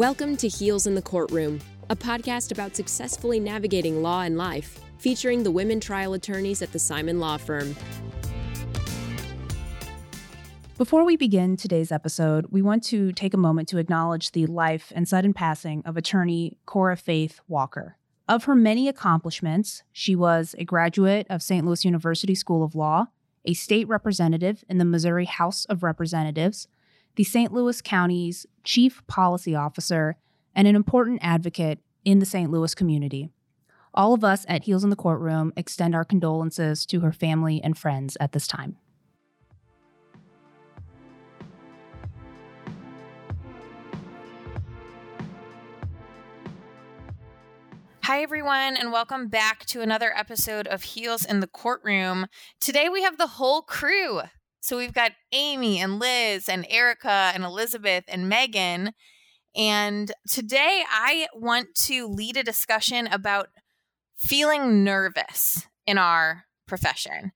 Welcome to Heels in the Courtroom, a podcast about successfully navigating law and life, featuring the women trial attorneys at the Simon Law Firm. Before we begin today's episode, we want to take a moment to acknowledge the life and sudden passing of attorney Cora Faith Walker. Of her many accomplishments, she was a graduate of St. Louis University School of Law, a state representative in the Missouri House of Representatives, the St. Louis County's chief policy officer, and an important advocate in the St. Louis community. All of us at Heels in the Courtroom extend our condolences to her family and friends at this time. Hi, everyone, and welcome back to another episode of Heels in the Courtroom. Today we have the whole crew. So we've got Amy and Liz and Erica and Elizabeth and Megan. And today I want to lead a discussion about feeling nervous in our profession.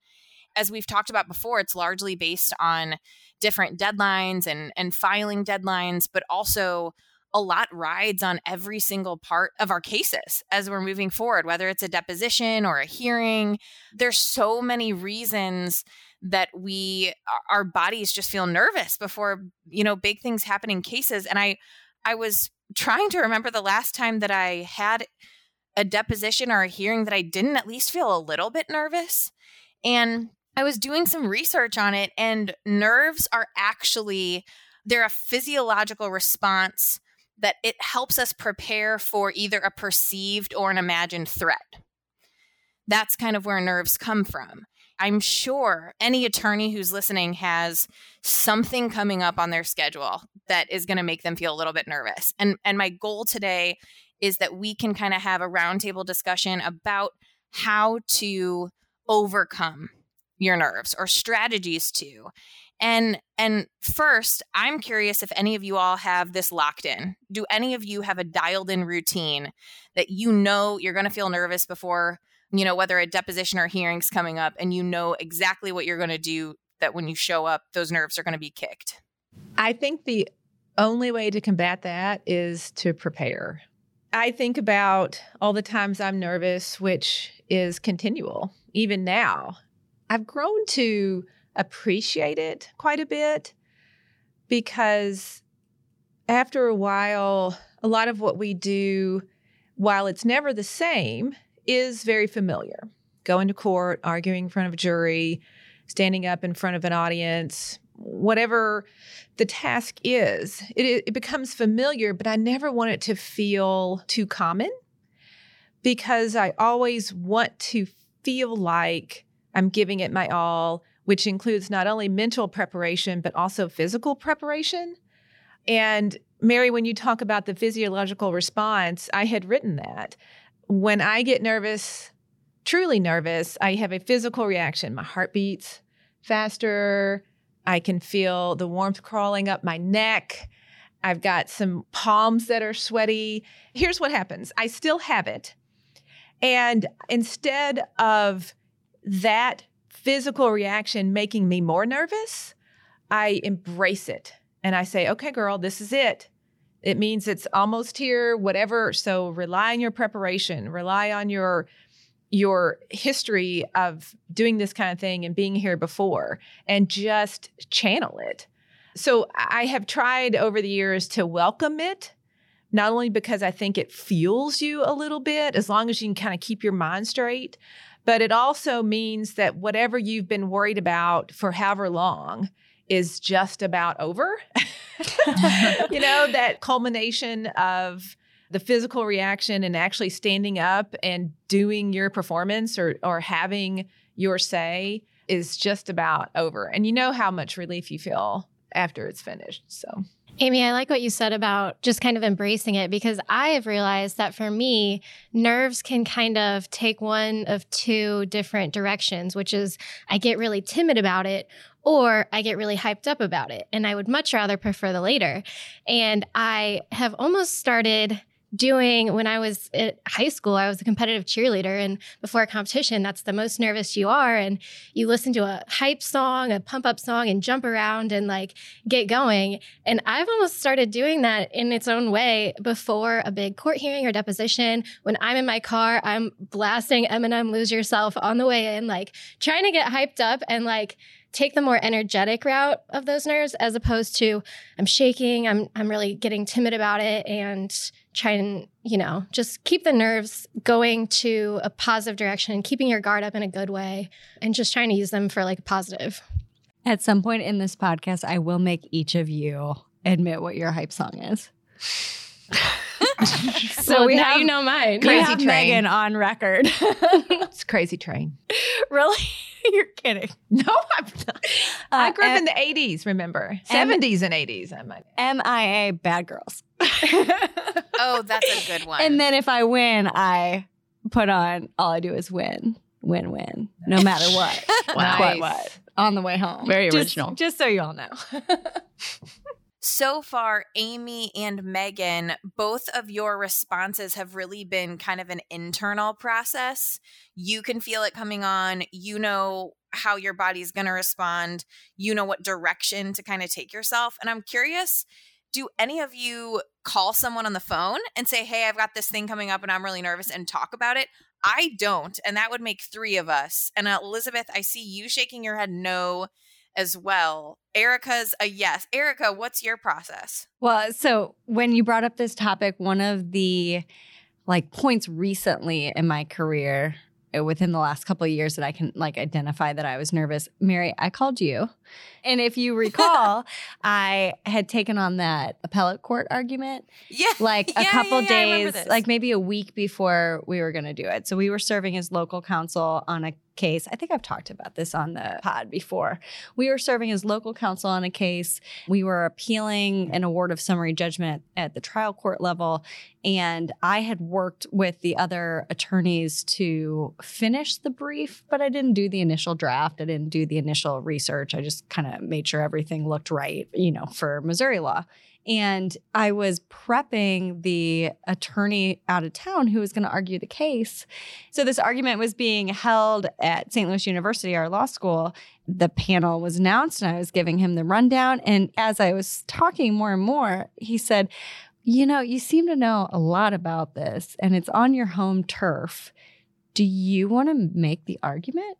As we've talked about before, it's largely based on different deadlines and, and filing deadlines, but also a lot rides on every single part of our cases as we're moving forward, whether it's a deposition or a hearing. There's so many reasons that we our bodies just feel nervous before you know big things happen in cases and i i was trying to remember the last time that i had a deposition or a hearing that i didn't at least feel a little bit nervous and i was doing some research on it and nerves are actually they're a physiological response that it helps us prepare for either a perceived or an imagined threat. That's kind of where nerves come from. I'm sure any attorney who's listening has something coming up on their schedule that is going to make them feel a little bit nervous. And and my goal today is that we can kind of have a roundtable discussion about how to overcome your nerves or strategies to. And and first, I'm curious if any of you all have this locked in. Do any of you have a dialed in routine that you know you're going to feel nervous before, you know, whether a deposition or hearings coming up and you know exactly what you're going to do that when you show up those nerves are going to be kicked? I think the only way to combat that is to prepare. I think about all the times I'm nervous, which is continual, even now. I've grown to appreciate it quite a bit because after a while, a lot of what we do, while it's never the same, is very familiar. Going to court, arguing in front of a jury, standing up in front of an audience, whatever the task is, it, it becomes familiar, but I never want it to feel too common because I always want to feel like I'm giving it my all which includes not only mental preparation, but also physical preparation. And Mary, when you talk about the physiological response, I had written that. When I get nervous, truly nervous, I have a physical reaction. My heart beats faster. I can feel the warmth crawling up my neck. I've got some palms that are sweaty. Here's what happens I still have it. And instead of that physical reaction making me more nervous, I embrace it and I say, okay, girl, this is it. It means it's almost here, whatever. So rely on your preparation, rely on your your history of doing this kind of thing and being here before and just channel it. So I have tried over the years to welcome it, not only because I think it fuels you a little bit, as long as you can kind of keep your mind straight, but it also means that whatever you've been worried about for however long is just about over. you know, that culmination of the physical reaction and actually standing up and doing your performance or or having your say is just about over. And you know how much relief you feel after it's finished. So Amy, I like what you said about just kind of embracing it because I have realized that for me, nerves can kind of take one of two different directions, which is I get really timid about it or I get really hyped up about it. And I would much rather prefer the later. And I have almost started doing when I was at high school. I was a competitive cheerleader, and before a competition, that's the most nervous you are. And you listen to a hype song, a pump up song, and jump around and like get going. And I've almost started doing that in its own way before a big court hearing or deposition. When I'm in my car, I'm blasting Eminem Lose Yourself on the way in, like trying to get hyped up and like take the more energetic route of those nerves as opposed to I'm shaking, I'm I'm really getting timid about it and try and, you know, just keep the nerves going to a positive direction, keeping your guard up in a good way and just trying to use them for like a positive. At some point in this podcast, I will make each of you admit what your hype song is. so well, we now have, you know mine. Crazy we have train. Megan on record. it's crazy train. Really? You're kidding. No, I'm not. Uh, I grew up in the 80s, remember? 70s and 80s. I'm MIA Bad Girls. oh, that's a good one. And then if I win, I put on All I Do Is Win. Win win. No matter what. nice. What what. On the way home. Very just, original. Just so you all know so far, Amy and Megan, both of your responses have really been kind of an internal process. You can feel it coming on. You know how your body's going to respond. You know what direction to kind of take yourself. And I'm curious do any of you call someone on the phone and say, Hey, I've got this thing coming up and I'm really nervous and talk about it? I don't. And that would make three of us. And Elizabeth, I see you shaking your head no as well. Erica's a yes. Erica, what's your process? Well, so when you brought up this topic, one of the like points recently in my career uh, within the last couple of years that I can like identify that I was nervous. Mary, I called you. And if you recall, I had taken on that appellate court argument. Yeah. Like a yeah, couple yeah, days, like maybe a week before we were going to do it. So we were serving as local counsel on a case. I think I've talked about this on the pod before. We were serving as local counsel on a case. We were appealing an award of summary judgment at the trial court level. And I had worked with the other attorneys to finish the brief, but I didn't do the initial draft. I didn't do the initial research. I just kind of made sure everything looked right, you know, for Missouri law. And I was prepping the attorney out of town who was going to argue the case. So this argument was being held at St. Louis University, our law school. The panel was announced and I was giving him the rundown. And as I was talking more and more, he said, You know, you seem to know a lot about this and it's on your home turf. Do you want to make the argument?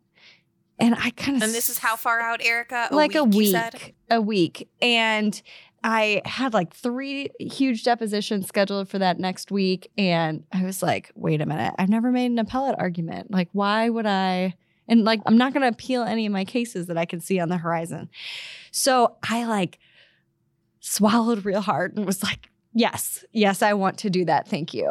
And I kind of And this is how far out, Erica? A like week, a week. A week. And I had like three huge depositions scheduled for that next week. And I was like, wait a minute, I've never made an appellate argument. Like, why would I? And like, I'm not going to appeal any of my cases that I can see on the horizon. So I like swallowed real hard and was like, Yes, yes, I want to do that. Thank you.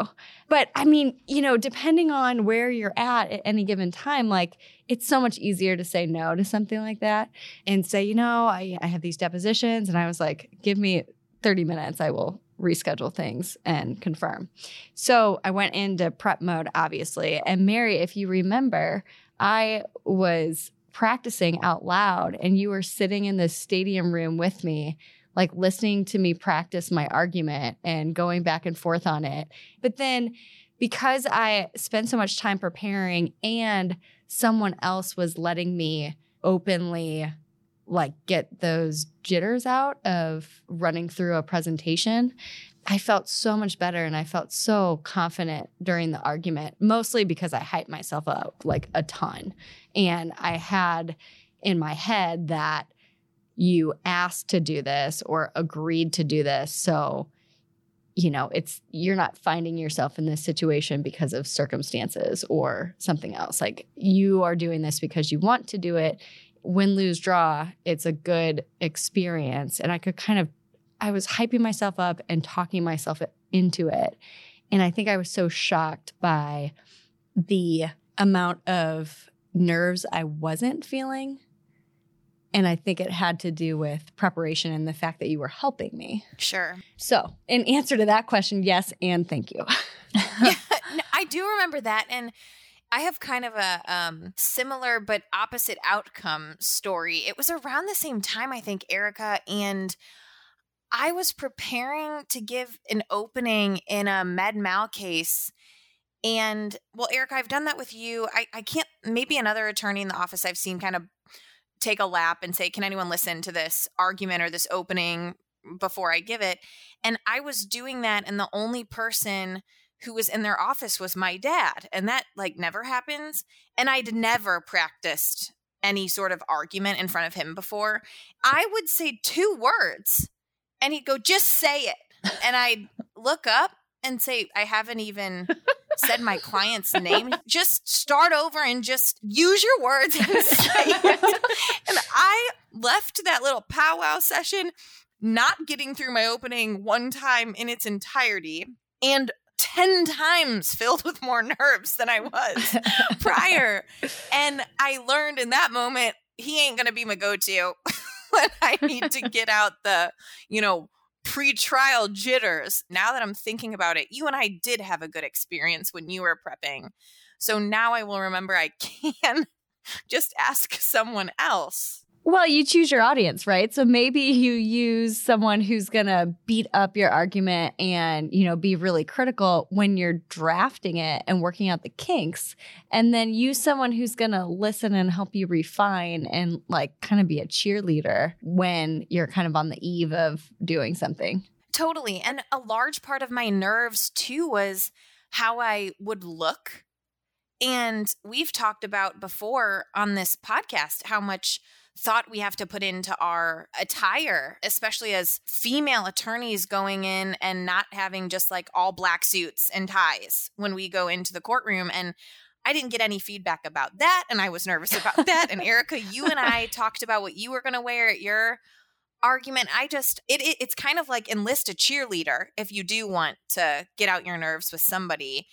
But I mean, you know, depending on where you're at at any given time, like it's so much easier to say no to something like that and say, you know, I, I have these depositions. And I was like, give me 30 minutes, I will reschedule things and confirm. So I went into prep mode, obviously. And Mary, if you remember, I was practicing out loud and you were sitting in the stadium room with me like listening to me practice my argument and going back and forth on it. But then because I spent so much time preparing and someone else was letting me openly like get those jitters out of running through a presentation, I felt so much better and I felt so confident during the argument, mostly because I hyped myself up like a ton. And I had in my head that you asked to do this or agreed to do this. So, you know, it's you're not finding yourself in this situation because of circumstances or something else. Like you are doing this because you want to do it. Win, lose, draw, it's a good experience. And I could kind of, I was hyping myself up and talking myself into it. And I think I was so shocked by the amount of nerves I wasn't feeling and I think it had to do with preparation and the fact that you were helping me. Sure. So, in answer to that question, yes, and thank you. yeah, I do remember that. And I have kind of a um, similar but opposite outcome story. It was around the same time, I think, Erica, and I was preparing to give an opening in a med mal case. And well, Erica, I've done that with you. I, I can't, maybe another attorney in the office I've seen kind of take a lap and say, can anyone listen to this argument or this opening before I give it? And I was doing that, and the only person who was in their office was my dad. And that like never happens. And I'd never practiced any sort of argument in front of him before. I would say two words and he'd go, just say it. And I'd look up and say, I haven't even said my client's name. Just start over and just use your words and say it. and I left that little powwow session not getting through my opening one time in its entirety. And 10 times filled with more nerves than I was prior. And I learned in that moment, he ain't going to be my go to when I need to get out the, you know, pre-trial jitters. Now that I'm thinking about it, you and I did have a good experience when you were prepping. So now I will remember I can just ask someone else well, you choose your audience, right? So maybe you use someone who's going to beat up your argument and, you know, be really critical when you're drafting it and working out the kinks. And then use someone who's going to listen and help you refine and like kind of be a cheerleader when you're kind of on the eve of doing something. Totally. And a large part of my nerves too was how I would look. And we've talked about before on this podcast how much thought we have to put into our attire, especially as female attorneys going in and not having just like all black suits and ties when we go into the courtroom. And I didn't get any feedback about that. And I was nervous about that. and Erica, you and I talked about what you were going to wear at your argument i just it, it, it's kind of like enlist a cheerleader if you do want to get out your nerves with somebody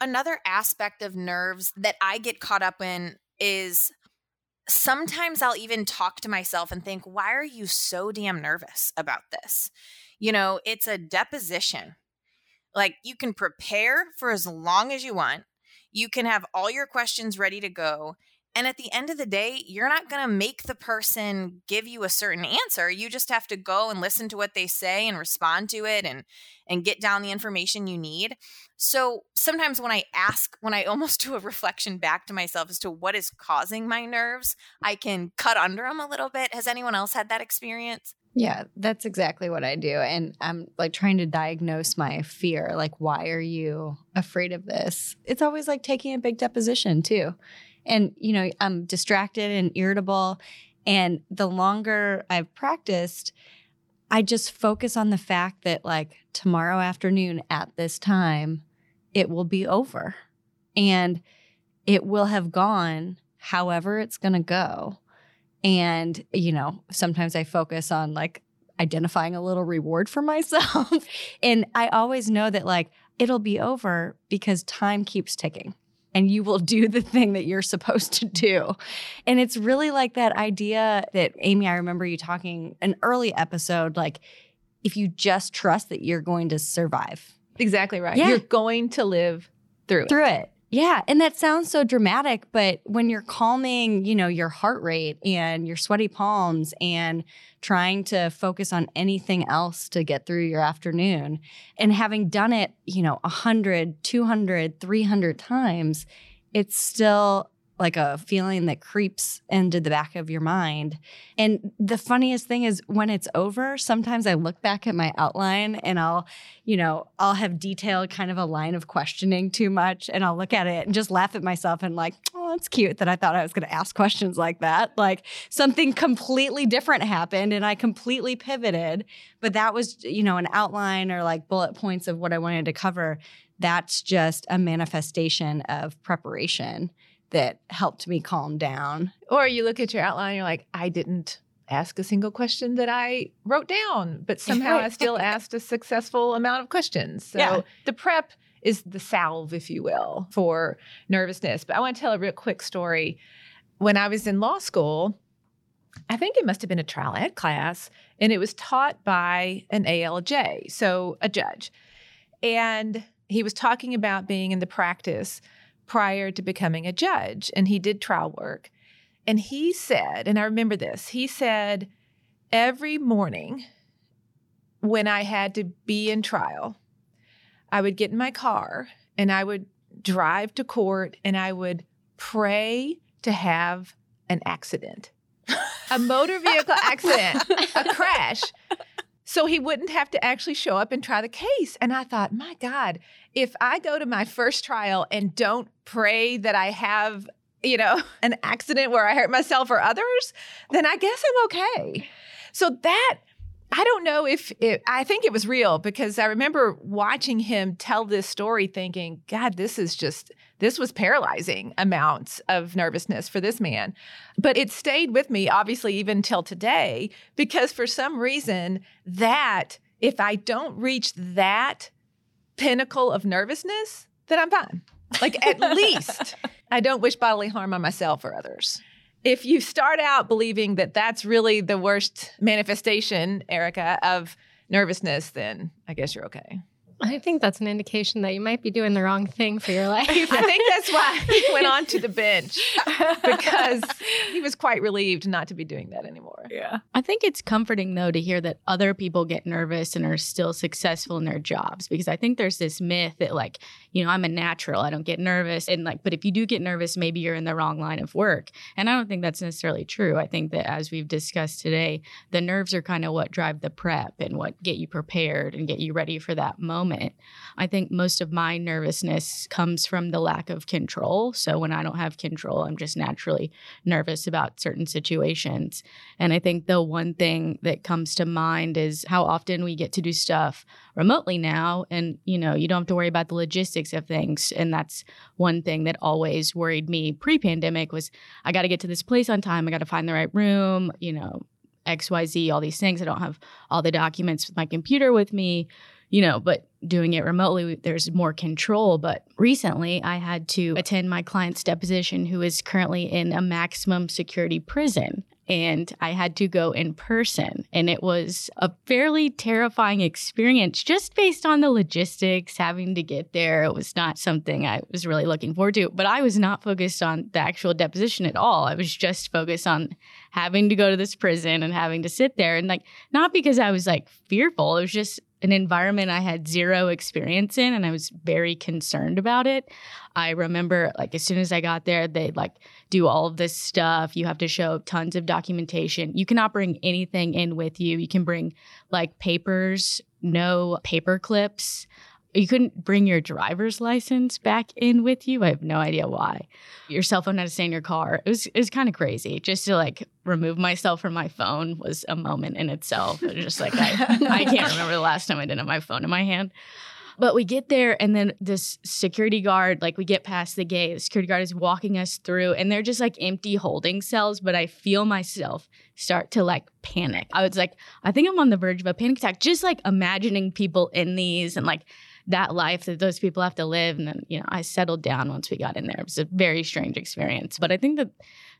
another aspect of nerves that i get caught up in is sometimes I'll even talk to myself and think, why are you so damn nervous about this? You know, it's a deposition. Like you can prepare for as long as you want, you can have all your questions ready to go. And at the end of the day, you're not going to make the person give you a certain answer. You just have to go and listen to what they say and respond to it and and get down the information you need. So, sometimes when I ask, when I almost do a reflection back to myself as to what is causing my nerves, I can cut under them a little bit. Has anyone else had that experience? Yeah, that's exactly what I do. And I'm like trying to diagnose my fear. Like, why are you afraid of this? It's always like taking a big deposition, too. And, you know, I'm distracted and irritable. And the longer I've practiced, I just focus on the fact that, like, tomorrow afternoon at this time, it will be over and it will have gone however it's going to go. And, you know, sometimes I focus on like identifying a little reward for myself. and I always know that, like, it'll be over because time keeps ticking and you will do the thing that you're supposed to do. And it's really like that idea that Amy, I remember you talking an early episode, like if you just trust that you're going to survive. Exactly right. Yeah. You're going to live through it. Through it. Yeah, and that sounds so dramatic, but when you're calming, you know, your heart rate and your sweaty palms and trying to focus on anything else to get through your afternoon and having done it, you know, 100, 200, 300 times, it's still like a feeling that creeps into the back of your mind. And the funniest thing is when it's over, sometimes I look back at my outline and I'll, you know, I'll have detailed kind of a line of questioning too much and I'll look at it and just laugh at myself and like, oh, that's cute that I thought I was going to ask questions like that. Like something completely different happened and I completely pivoted, but that was, you know, an outline or like bullet points of what I wanted to cover. That's just a manifestation of preparation that helped me calm down. Or you look at your outline, you're like, I didn't ask a single question that I wrote down, but somehow I still asked a successful amount of questions. So Yeah. the prep is the salve, if you will, for nervousness. But I want to tell a real quick story. When I was in law school, I think it must have been a trial ed class, and it was taught by an ALJ, so a judge. And he was talking about being in the practice prior to becoming a judge, and he did trial work. And he said, and I remember this, he said, every morning when I had to be in trial, I would get in my car and I would drive to court and I would pray to have an accident, a motor vehicle accident, a crash. So he wouldn't have to actually show up and try the case. And I thought, my God, if I go to my first trial and don't pray that I have, you know, an accident where I hurt myself or others, then I guess I'm okay. So that I don't know if it, I think it was real because I remember watching him tell this story thinking, God, this is just, this was paralyzing amounts of nervousness for this man. But it stayed with me, obviously, even till today, because for some reason, that if I don't reach that pinnacle of nervousness, then I'm fine. Like at least I don't wish bodily harm on myself or others if you start out believing that that's really the worst manifestation, Erica, of nervousness, then I guess you're okay. I think that's an indication that you might be doing the wrong thing for your life. I think that's why he went on to the bench because he was quite relieved not to be doing that anymore. Yeah. I think it's comforting though to hear that other people get nervous and are still successful in their jobs because I think there's this myth that like, you know, I'm a natural, I don't get nervous and like but if you do get nervous, maybe you're in the wrong line of work. And I don't think that's necessarily true. I think that as we've discussed today, the nerves are kind of what drive the prep and what get you prepared and get you ready for that moment. I think most of my nervousness comes from the lack of control. So when I don't have control, I'm just naturally nervous about certain situations. And I think the one thing that comes to mind is how often we get to do stuff remotely now and you know, you don't have to worry about the logistics of things and that's one thing that always worried me pre-pandemic was I got to get to this place on time, I got to find the right room, you know, XYZ, all these things. I don't have all the documents with my computer with me you know, but doing it remotely, there's more control. But recently, I had to attend my client's deposition, who is currently in a maximum security prison. And I had to go in person. And it was a fairly terrifying experience just based on the logistics, having to get there. It was not something I was really looking forward to. But I was not focused on the actual deposition at all. I was just focused on having to go to this prison and having to sit there. And like, not because I was like fearful, it was just an environment I had zero experience in and I was very concerned about it. I remember like as soon as I got there, they'd like do all of this stuff. You have to show tons of documentation. You cannot bring anything in with you. You can bring like papers, no paper clips you couldn't bring your driver's license back in with you. I have no idea why. Your cell phone had to stay in your car. It was it was kind of crazy. Just to like remove myself from my phone was a moment in itself. It was just like I I can't remember the last time I didn't have my phone in my hand. But we get there, and then this security guard, like we get past the gate, the security guard is walking us through, and they're just like empty holding cells. But I feel myself start to like panic. I was like, I think I'm on the verge of a panic attack, just like imagining people in these and like that life that those people have to live. And then, you know, I settled down once we got in there. It was a very strange experience. But I think that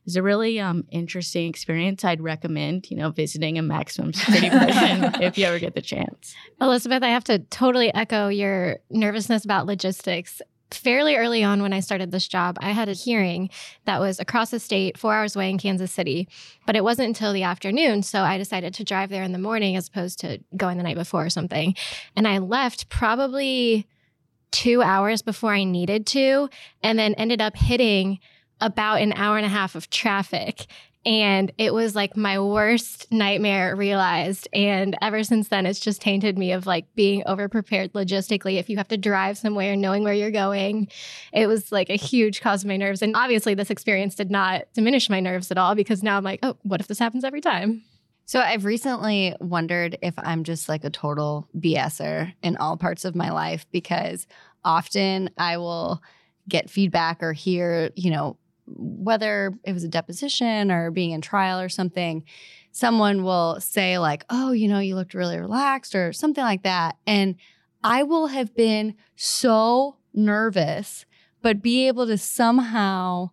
was a really um, interesting experience. I'd recommend, you know, visiting a maximum security prison if you ever get the chance. Elizabeth, I have to totally echo your nervousness about logistics fairly early on when I started this job, I had a hearing that was across the state, four hours away in Kansas City, but it wasn't until the afternoon. So I decided to drive there in the morning as opposed to going the night before or something. And I left probably two hours before I needed to, and then ended up hitting about an hour and a half of traffic and it was like my worst nightmare realized. And ever since then, it's just tainted me of like being overprepared logistically. If you have to drive somewhere, knowing where you're going, it was like a huge cause of my nerves. And obviously, this experience did not diminish my nerves at all because now I'm like, oh, what if this happens every time? So I've recently wondered if I'm just like a total BSer in all parts of my life because often I will get feedback or hear, you know, whether it was a deposition or being in trial or something, someone will say, like, oh, you know, you looked really relaxed or something like that. And I will have been so nervous, but be able to somehow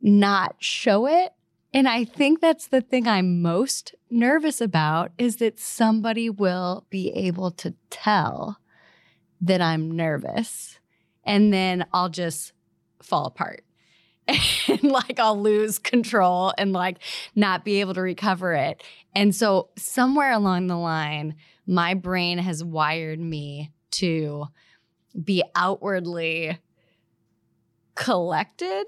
not show it. And I think that's the thing I'm most nervous about is that somebody will be able to tell that I'm nervous. And then I'll just fall apart and like I'll lose control and like not be able to recover it. And so somewhere along the line, my brain has wired me to be outwardly collected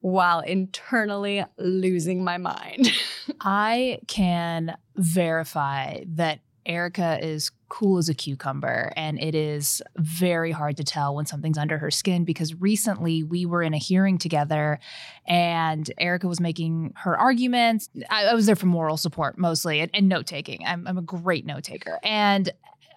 while internally losing my mind. I can verify that Erica is cool as a cucumber, and it is very hard to tell when something's under her skin because recently we were in a hearing together and Erica was making her arguments. I, I was there for moral support mostly and, and note taking. I'm, I'm a great note taker. And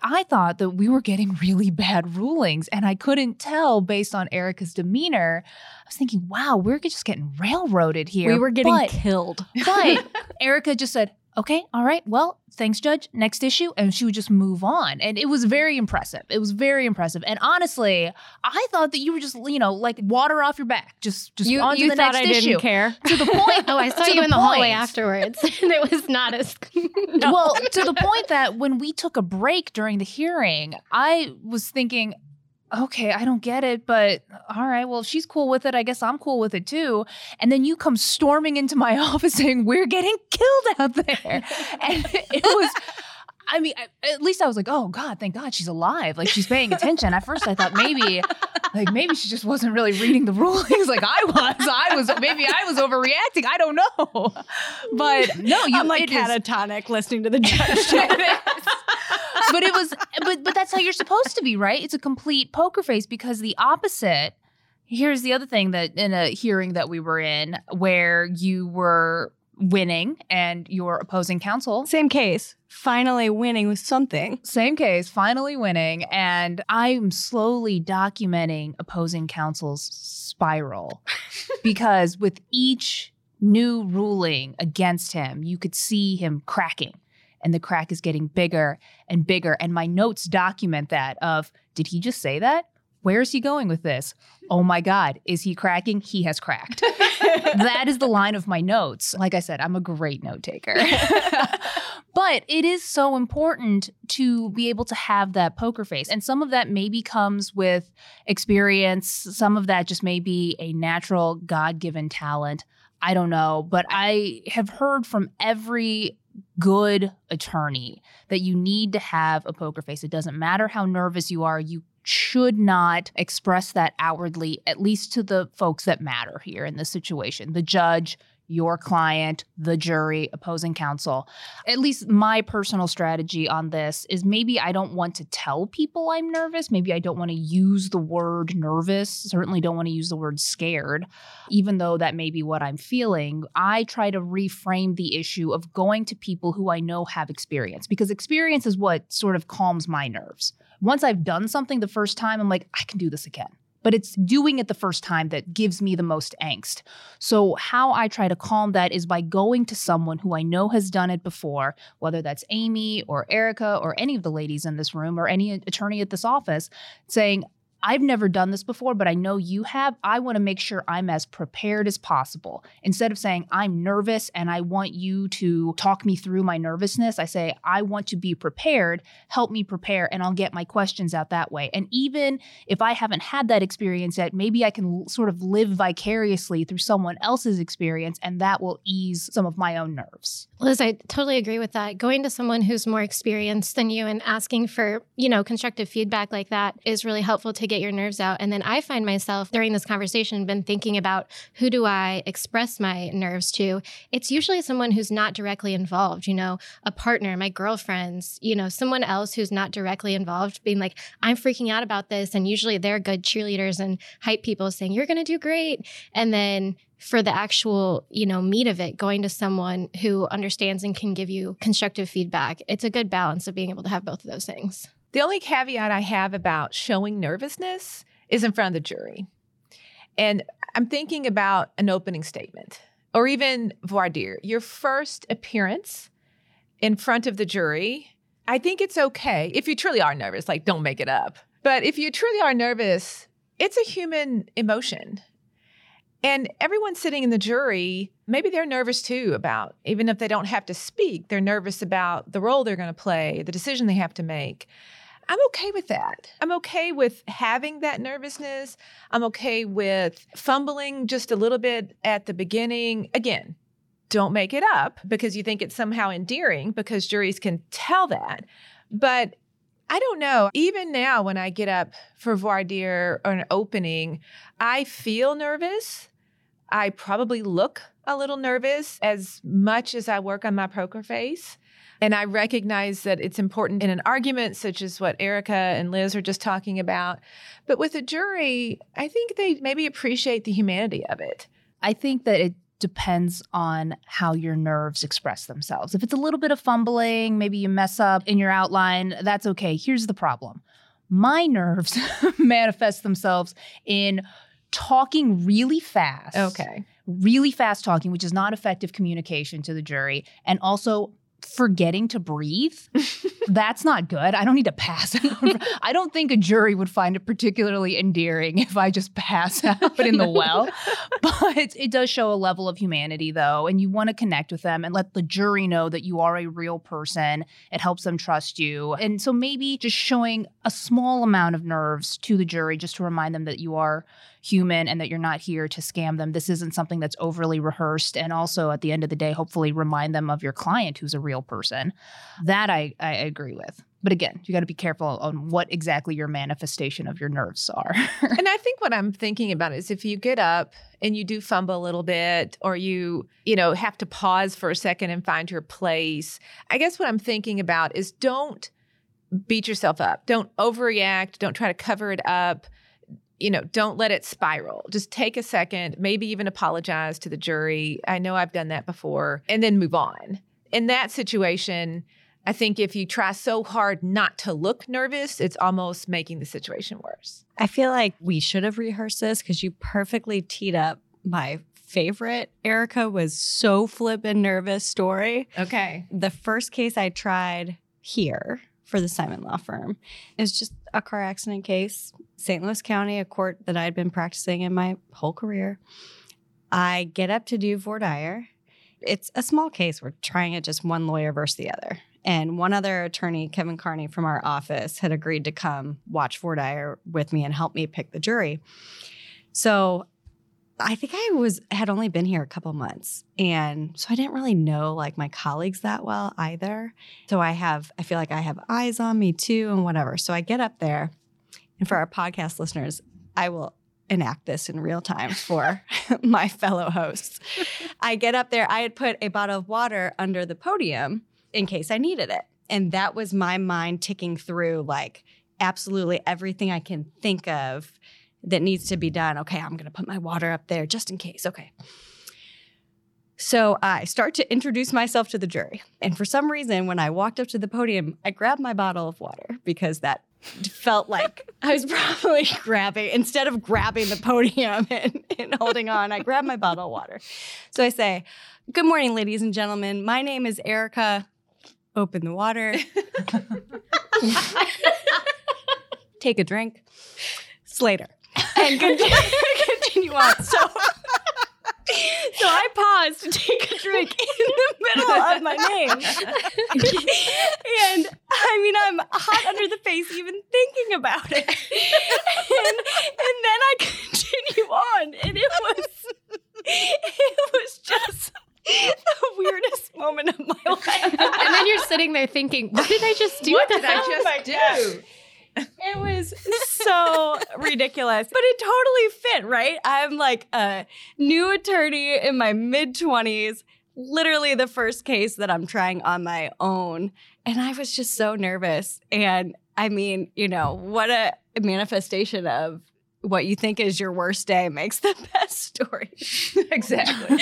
I thought that we were getting really bad rulings, and I couldn't tell based on Erica's demeanor. I was thinking, wow, we're just getting railroaded here. we were getting But- killed. but Erica just said, okay, all right, well, thanks, Judge. Next issue. And she would just move on. And it was very impressive. It was very impressive. And honestly, I thought that you were just, you know, like water off your back. Just just you on to you the thought next I issue. didn't care. To the point. Oh, I saw you in the hallway afterwards, and it was not as. Well, to the point that when we took a break during the hearing, I was thinking, okay, I don't get it, but all right, well, if she's cool with it, I guess I'm cool with it too. And then you come storming into my office saying, we're getting killed out there. And it was. I mean, I- at least I was like, "Oh God, thank God she's alive! Like she's paying attention." At first, I thought maybe, like maybe she just wasn't really reading the rulings like I was. I was maybe I was overreacting. I don't know, but no, you I'm like it is- catatonic listening to the judge. but it was but but that's how you're supposed to be right it's a complete poker face because the opposite here's the other thing that in a hearing that we were in where you were winning and your opposing counsel Same case. Finally winning with something. same case finally winning and i'm slowly documenting opposing counsel's spiral because with each new ruling against him you could see him cracking and the crack is getting bigger and bigger and my notes document that of did he just say that where is he going with this oh my god is he cracking he has cracked that is the line of my notes. Like I said, I'm a great note taker. but it is so important to be able to have that poker face. And some of that maybe comes with experience, some of that just may be a natural God given talent. I don't know. But I have heard from every good attorney that you need to have a poker face. It doesn't matter how nervous you are, you should not express that outwardly, at least to the folks that matter here in this situation the judge, your client, the jury, opposing counsel. At least my personal strategy on this is maybe I don't want to tell people I'm nervous. Maybe I don't want to use the word nervous. Certainly don't want to use the word scared, even though that may be what I'm feeling. I try to reframe the issue of going to people who I know have experience because experience is what sort of calms my nerves. Once I've done something the first time, I'm like, I can do this again. But it's doing it the first time that gives me the most angst. So, how I try to calm that is by going to someone who I know has done it before, whether that's Amy or Erica or any of the ladies in this room or any attorney at this office, saying, I've never done this before, but I know you have. I want to make sure I'm as prepared as possible. Instead of saying, I'm nervous and I want you to talk me through my nervousness, I say, I want to be prepared. Help me prepare, and I'll get my questions out that way. And even if I haven't had that experience yet, maybe I can sort of live vicariously through someone else's experience, and that will ease some of my own nerves. Liz, I totally agree with that. Going to someone who's more experienced than you and asking for, you know, constructive feedback like that is really helpful to get your nerves out. And then I find myself during this conversation been thinking about who do I express my nerves to? It's usually someone who's not directly involved, you know, a partner, my girlfriends, you know, someone else who's not directly involved being like, I'm freaking out about this. And usually they're good cheerleaders and hype people saying, You're gonna do great. And then for the actual, you know, meat of it, going to someone who understands and can give you constructive feedback. It's a good balance of being able to have both of those things. The only caveat I have about showing nervousness is in front of the jury. And I'm thinking about an opening statement or even voir dire, your first appearance in front of the jury. I think it's okay if you truly are nervous, like don't make it up. But if you truly are nervous, it's a human emotion. And everyone sitting in the jury, maybe they're nervous too about, even if they don't have to speak, they're nervous about the role they're going to play, the decision they have to make. I'm okay with that. I'm okay with having that nervousness. I'm okay with fumbling just a little bit at the beginning. Again, don't make it up because you think it's somehow endearing because juries can tell that. But I don't know. Even now, when I get up for voir dire or an opening, I feel nervous. I probably look a little nervous as much as I work on my poker face. And I recognize that it's important in an argument such as what Erica and Liz are just talking about. But with a jury, I think they maybe appreciate the humanity of it. I think that it depends on how your nerves express themselves. If it's a little bit of fumbling, maybe you mess up in your outline, that's okay. Here's the problem my nerves manifest themselves in talking really fast. Okay. Really fast talking, which is not effective communication to the jury, and also forgetting to breathe. That's not good. I don't need to pass out. I don't think a jury would find it particularly endearing if I just pass out in the well. But it does show a level of humanity, though, and you want to connect with them and let the jury know that you are a real person. It helps them trust you. And so maybe just showing a small amount of nerves to the jury just to remind them that you are human and that you're not here to scam them. This isn't something that's overly rehearsed. And also, at the end of the day, hopefully remind them of your client who's a real person. That I, I agree with. But again, you got to be careful on what exactly your manifestation of your nerves are. and I think what I'm thinking about is if you get up and you do fumble a little bit or you, you know, have to pause for a second and find your place. I guess what I'm thinking about is don't beat yourself up. Don't overreact, don't try to cover it up you know, don't let it spiral. Just take a second, maybe even apologize to the jury. I know I've done that before, and then move on. In that situation, I think if you try so hard not to look nervous, it's almost making the situation worse. I feel like we should have rehearsed this because you perfectly teed up my favorite Erica was so flip and nervous story. Okay. The first case I tried here for the Simon Law Firm. It was just a car accident case, St. Louis County, a court that I'd been practicing in my whole career. I get up to do voir dire. It's a small case. We're trying it just one lawyer versus the other. And one other attorney, Kevin Carnie from our office, had agreed to come watch voir dire with me and help me pick the jury. So I think I was had only been here a couple months. And so I didn't really know like my colleagues that well either. So I have I feel like I have eyes on me too and whatever. So I get up there and for our podcast listeners, I will enact this in real time for my fellow hosts. I get up there, I had put a bottle of water under the podium in case I needed it. And that was my mind ticking through like absolutely everything I can think of that needs to be done. Okay, I'm going to put my water up there just in case. Okay. So I start to introduce myself to the jury. And for some reason, when I walked up to the podium, I grabbed my bottle of water because that felt like I was probably grabbing, instead of grabbing the podium and, and holding on, I grabbed my bottle of water. So I say, Good morning, ladies and gentlemen. My name is Erica. Open the water. Take a drink. Slater and continue, continue on. So, so I paused to take a drink in the middle of my name. and I mean, I'm hot under the face even thinking about it. And, and then I continue on, and it was, it was just the weirdest moment of my life. and then you're sitting there thinking, what did I just do? What did I them? just oh do? It was so ridiculous, but it totally fit, right? I'm like a new attorney in my mid 20s, literally the first case that I'm trying on my own. And I was just so nervous. And I mean, you know, what a manifestation of what you think is your worst day makes the best story. exactly.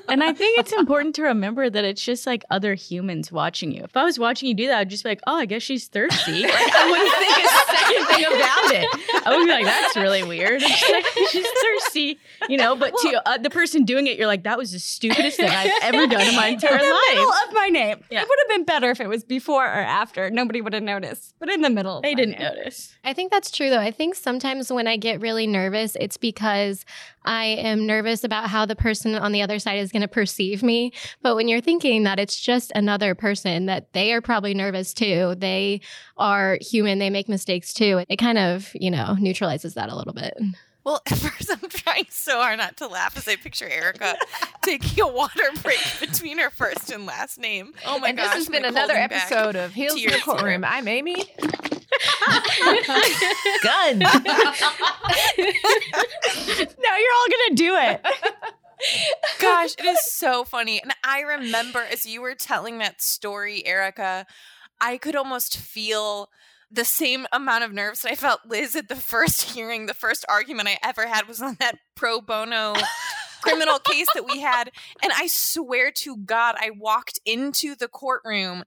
and I think it's important to remember that it's just like other humans watching you. If I was watching you do that, I'd just be like, oh, I guess she's thirsty. Like, I wouldn't think a second thing about it. I would be like, that's really weird. She's, like, she's thirsty, you know. But to uh, the person doing it, you're like, that was the stupidest thing I've ever done in my entire in the life. middle of my name. Yeah. It would have been better if it was before or after. Nobody would have noticed. But in the middle, They didn't name. notice. I think that's true though. I think sometimes when I get really nervous, it's because I am nervous about how the person on the other side is going to perceive me. But when you're thinking that it's just another person, that they are probably nervous too, they are human, they make mistakes too, it kind of, you know, neutralizes that a little bit. Well, at first I'm trying so hard not to laugh as I picture Erica taking a water break between her first and last name. Oh my and gosh. this has been another episode of Heels in the Courtroom. I'm Amy. Gunn. now you're all gonna do it. Gosh, it is so funny. And I remember as you were telling that story, Erica, I could almost feel the same amount of nerves that I felt Liz at the first hearing. The first argument I ever had was on that pro bono criminal case that we had. And I swear to God, I walked into the courtroom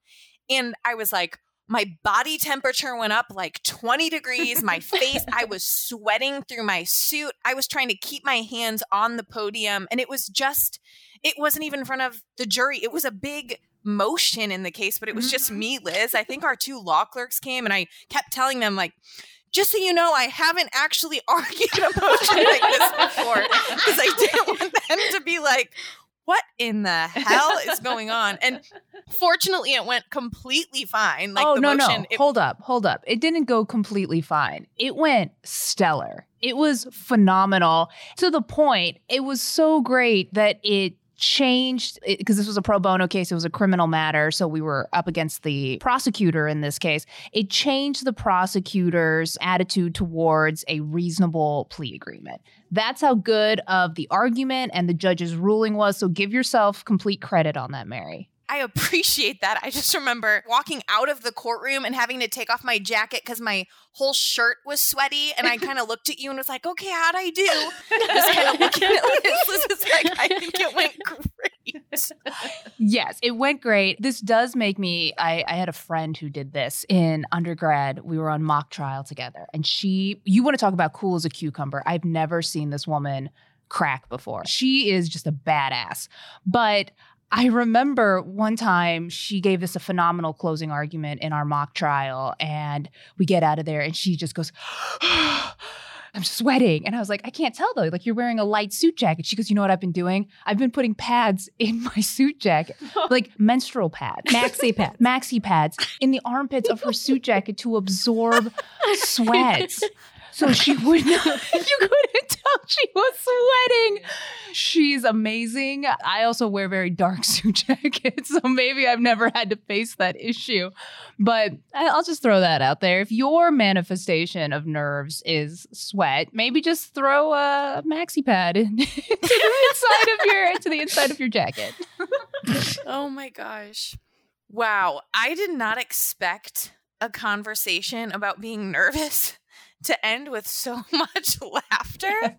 and I was like, my body temperature went up like 20 degrees. My face, I was sweating through my suit. I was trying to keep my hands on the podium. And it was just, it wasn't even in front of the jury. It was a big motion in the case, but it was just mm-hmm. me, Liz. I think our two law clerks came and I kept telling them, like, just so you know, I haven't actually argued a motion like this before because I didn't want them to be like, in the hell is going on? And fortunately, it went completely fine. Like oh the no motion, no! it- hold up, hold up! It didn't go completely fine. It went stellar. It was phenomenal to the point. It was so great that it changed because this was a pro bono case. It was a criminal matter, so we were up against the prosecutor in this case. It changed the prosecutor's attitude towards a reasonable plea agreement. That's how good of the argument and the judge's ruling was. So give yourself complete credit on that, Mary. I appreciate that. I just remember walking out of the courtroom and having to take off my jacket because my whole shirt was sweaty. And I kind of looked at you and was like, okay, how'd I do? Just kind of looking at Liz. Liz is like, I think it went great. Yes, it went great. This does make me. I, I had a friend who did this in undergrad. We were on mock trial together, and she, you want to talk about cool as a cucumber. I've never seen this woman crack before. She is just a badass. But I remember one time she gave us a phenomenal closing argument in our mock trial, and we get out of there, and she just goes, I'm sweating. And I was like, I can't tell though. Like, you're wearing a light suit jacket. She goes, You know what I've been doing? I've been putting pads in my suit jacket, like menstrual pads, Maxi pads. maxi pads in the armpits of her suit jacket to absorb sweats. So she would not, you couldn't tell she was sweating. She's amazing. I also wear very dark suit jackets, so maybe I've never had to face that issue. But I'll just throw that out there. If your manifestation of nerves is sweat, maybe just throw a maxi pad in, into the inside of your into the inside of your jacket. Oh my gosh. Wow. I did not expect a conversation about being nervous to end with so much laughter.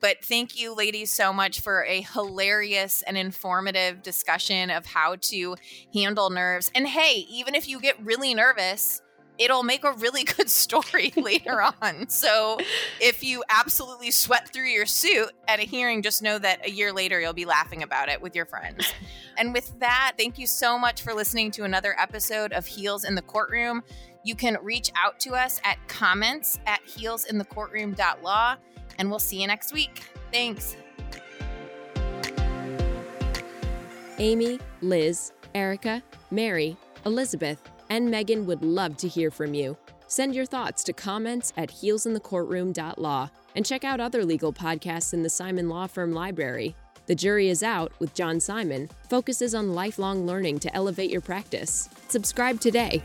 But thank you, ladies, so much for a hilarious and informative discussion of how to handle nerves. And hey, even if you get really nervous, it'll make a really good story later on. So if you absolutely sweat through your suit at a hearing, just know that a year later you'll be laughing about it with your friends. And with that, thank you so much for listening to another episode of Heels in the Courtroom. You can reach out to us at comments at heelsinthecourtroom.law, and we'll see you next week. Thanks. Amy, Liz, Erica, Mary, Elizabeth, and Megan would love to hear from you. Send your thoughts to comments at heelsinthecourtroom.law and check out other legal podcasts in the Simon Law Firm library. The Jury is Out with John Simon focuses on lifelong learning to elevate your practice. Subscribe today.